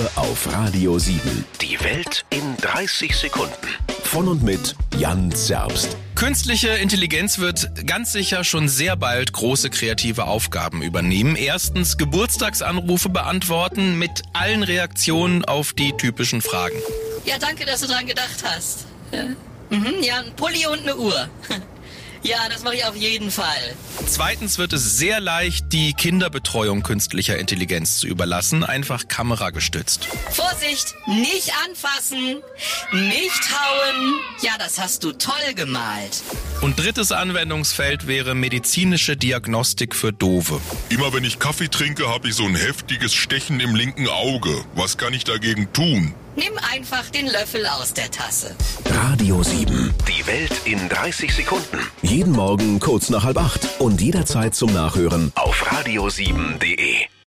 Nur auf Radio 7. Die Welt in 30 Sekunden. Von und mit Jan Zerbst. Künstliche Intelligenz wird ganz sicher schon sehr bald große kreative Aufgaben übernehmen. Erstens Geburtstagsanrufe beantworten mit allen Reaktionen auf die typischen Fragen. Ja, danke, dass du dran gedacht hast. Ja, mhm, ja ein Pulli und eine Uhr. Ja, das mache ich auf jeden Fall. Zweitens wird es sehr leicht, die Kinderbetreuung künstlicher Intelligenz zu überlassen, einfach kameragestützt. Vorsicht, nicht anfassen, nicht hauen. Ja, das hast du toll gemalt. Und drittes Anwendungsfeld wäre medizinische Diagnostik für Dove. Immer wenn ich Kaffee trinke, habe ich so ein heftiges Stechen im linken Auge. Was kann ich dagegen tun? Nimm einfach den Löffel aus der Tasse. Radio 7. Die Welt in 30 Sekunden. Jeden Morgen kurz nach halb acht und jederzeit zum Nachhören Auf radio7.de.